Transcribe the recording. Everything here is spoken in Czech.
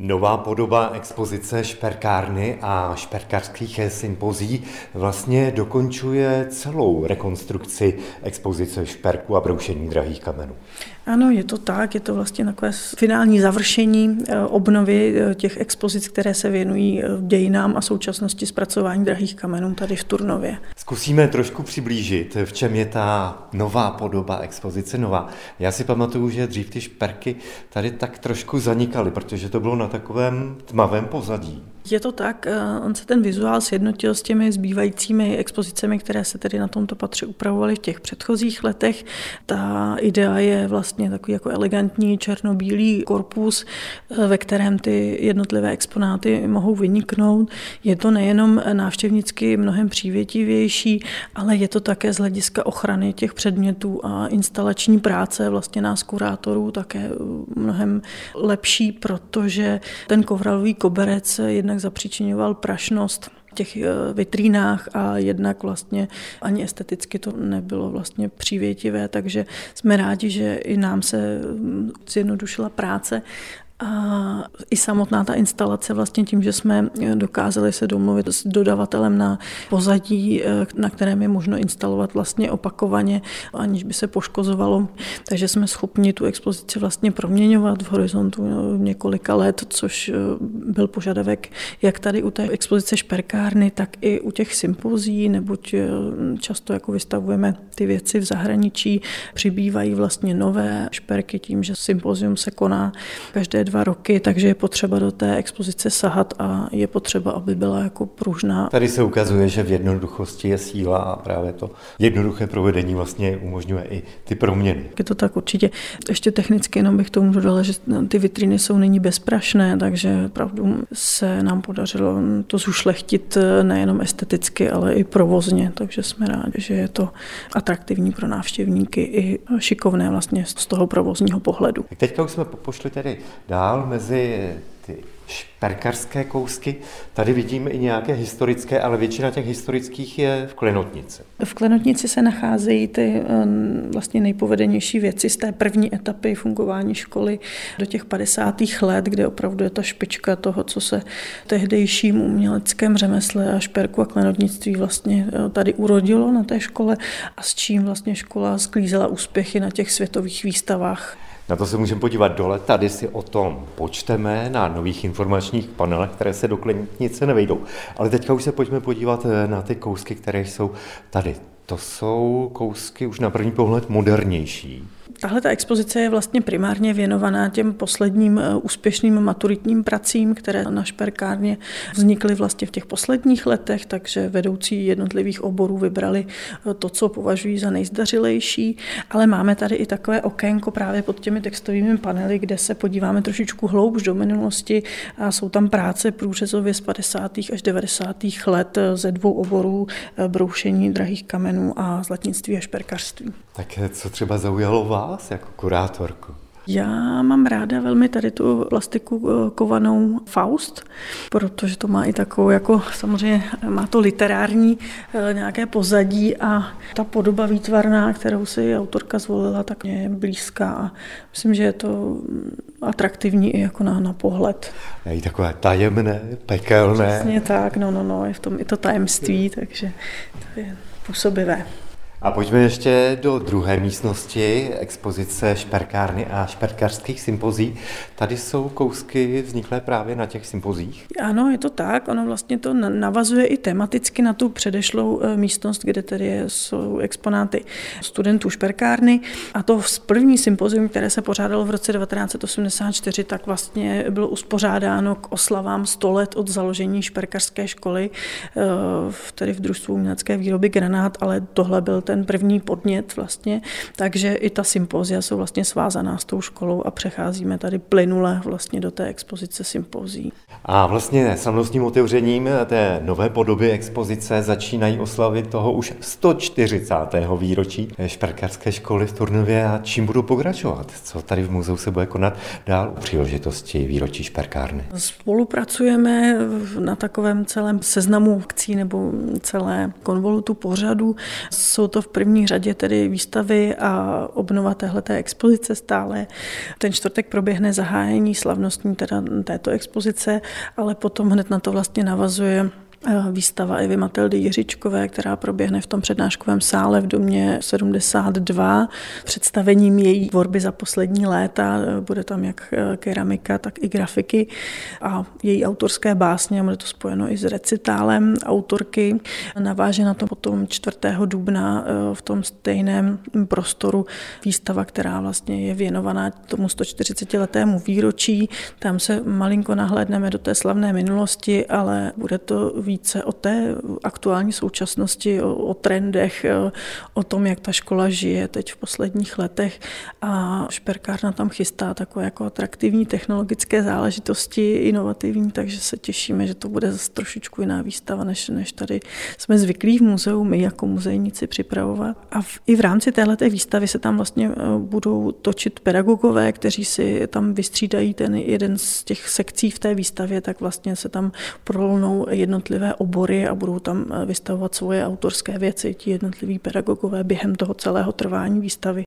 Nová podoba expozice šperkárny a šperkářských sympozí vlastně dokončuje celou rekonstrukci expozice šperku a broušení drahých kamenů. Ano, je to tak, je to vlastně takové finální završení eh, obnovy eh, těch expozic, které se věnují eh, dějinám a současnosti zpracování drahých kamenů tady v Turnově. Zkusíme trošku přiblížit, v čem je ta nová podoba expozice nová. Já si pamatuju, že dřív ty šperky tady tak trošku zanikaly, protože to bylo na takovém tmavém pozadí. Je to tak, eh, on se ten vizuál sjednotil s těmi zbývajícími expozicemi, které se tedy na tomto patře upravovaly v těch předchozích letech. Ta idea je vlastně takový jako elegantní černobílý korpus, eh, ve kterém ty jednotlivé exponáty mohou vyniknout. Je to nejenom návštěvnicky mnohem přívětivější, ale je to také z hlediska ochrany těch předmětů a instalační práce vlastně nás kurátorů také mnohem lepší, protože ten kovralový koberec jednak jednak zapříčinoval prašnost v těch eh, vitrínách a jednak vlastně ani esteticky to nebylo vlastně přívětivé, takže jsme rádi, že i nám se mm, zjednodušila práce a i samotná ta instalace vlastně tím, že jsme dokázali se domluvit s dodavatelem na pozadí, eh, na kterém je možno instalovat vlastně opakovaně, aniž by se poškozovalo. Takže jsme schopni tu expozici vlastně proměňovat v horizontu eh, několika let, což eh, byl požadavek jak tady u té expozice šperkárny, tak i u těch sympozí, neboť často jako vystavujeme ty věci v zahraničí, přibývají vlastně nové šperky tím, že sympozium se koná každé dva roky, takže je potřeba do té expozice sahat a je potřeba, aby byla jako pružná. Tady se ukazuje, že v jednoduchosti je síla a právě to jednoduché provedení vlastně umožňuje i ty proměny. Je to tak určitě. Ještě technicky jenom bych tomu dodala, že ty vitriny jsou nyní bezprašné, takže opravdu se nám podařilo to zušlechtit nejenom esteticky, ale i provozně, takže jsme rádi, že je to atraktivní pro návštěvníky i šikovné vlastně z toho provozního pohledu. Teďka už jsme pošli tedy dál dál mezi ty šperkarské kousky. Tady vidíme i nějaké historické, ale většina těch historických je v Klenotnici. V Klenotnici se nacházejí ty eh, vlastně nejpovedenější věci z té první etapy fungování školy do těch 50. let, kde opravdu je ta špička toho, co se tehdejším uměleckém řemesle a šperku a klenotnictví vlastně eh, tady urodilo na té škole a s čím vlastně škola sklízela úspěchy na těch světových výstavách. Na to se můžeme podívat dole, tady si o tom počteme na nových informačních panelech, které se do klenitnice nevejdou. Ale teďka už se pojďme podívat eh, na ty kousky, které jsou tady. To jsou kousky už na první pohled modernější. Tahle ta expozice je vlastně primárně věnovaná těm posledním eh, úspěšným maturitním pracím, které na šperkárně vznikly vlastně v těch posledních letech, takže vedoucí jednotlivých oborů vybrali eh, to, co považují za nejzdařilejší, ale máme tady i takové okénko právě pod těmi textovými panely, kde se podíváme trošičku hloubš do minulosti a jsou tam práce průřezově z 50. až 90. let eh, ze dvou oborů broušení drahých kamenů a zlatnictví a šperkařství. Tak co třeba zaujalo vás jako kurátorku? Já mám ráda velmi tady tu plastiku eh, kovanou Faust, protože to má i takovou, jako samozřejmě má to literární eh, nějaké pozadí a ta podoba výtvarná, kterou si autorka zvolila, tak mě je blízká a myslím, že je to mm, atraktivní i jako na, na pohled. Je i takové tajemné, pekelné. Přesně tak, no, no, no, je v tom i to tajemství, takže to je působivé. A pojďme ještě do druhé místnosti expozice šperkárny a šperkařských sympozí. Tady jsou kousky vzniklé právě na těch sympozích? Ano, je to tak. Ono vlastně to navazuje i tematicky na tu předešlou eh, místnost, kde tedy jsou exponáty studentů šperkárny. A to první sympozium, které se pořádalo v roce 1984, tak vlastně bylo uspořádáno k oslavám 100 let od založení šperkařské školy, eh, tedy v družstvu umělecké výroby Granát, ale tohle byl ten první podnět vlastně, takže i ta sympozia jsou vlastně svázaná s tou školou a přecházíme tady plynule vlastně do té expozice sympozí. A vlastně slavnostním otevřením té nové podoby expozice začínají oslavit toho už 140. výročí šperkarské školy v Turnově a čím budou pokračovat? Co tady v muzeu se bude konat dál u příležitosti výročí šperkárny? Spolupracujeme na takovém celém seznamu akcí nebo celé konvolutu pořadu. Jsou to to v první řadě tedy výstavy a obnova téhleté expozice stále. Ten čtvrtek proběhne zahájení slavnostní teda této expozice, ale potom hned na to vlastně navazuje výstava Evy Matildy Jiřičkové, která proběhne v tom přednáškovém sále v domě 72. Představením její tvorby za poslední léta eh, bude tam jak eh, keramika, tak i grafiky a její autorské básně. Bude to spojeno i s recitálem autorky. Naváže na to potom 4. dubna v tom stejném prostoru výstava, která vlastně je věnovaná tomu 140 letému výročí. Tam se malinko nahlédneme do té slavné minulosti, ale bude to více o té aktuální současnosti, o, o trendech, o tom, jak ta škola žije teď v posledních letech. A šperkárna tam chystá takové jako atraktivní technologické záležitosti, inovativní, takže se těšíme, že to bude zase trošičku jiná výstava, než, než tady jsme zvyklí v muzeu my jako muzejníci připravovat. A v, i v rámci této výstavy se tam vlastně e, budou točit pedagogové, kteří si tam vystřídají ten jeden z těch sekcí v té výstavě, tak vlastně se tam prolnou jednotlivé jednotlivé obory a budou tam eh, vystavovat svoje autorské věci, ti jednotliví pedagogové během toho celého trvání výstavy.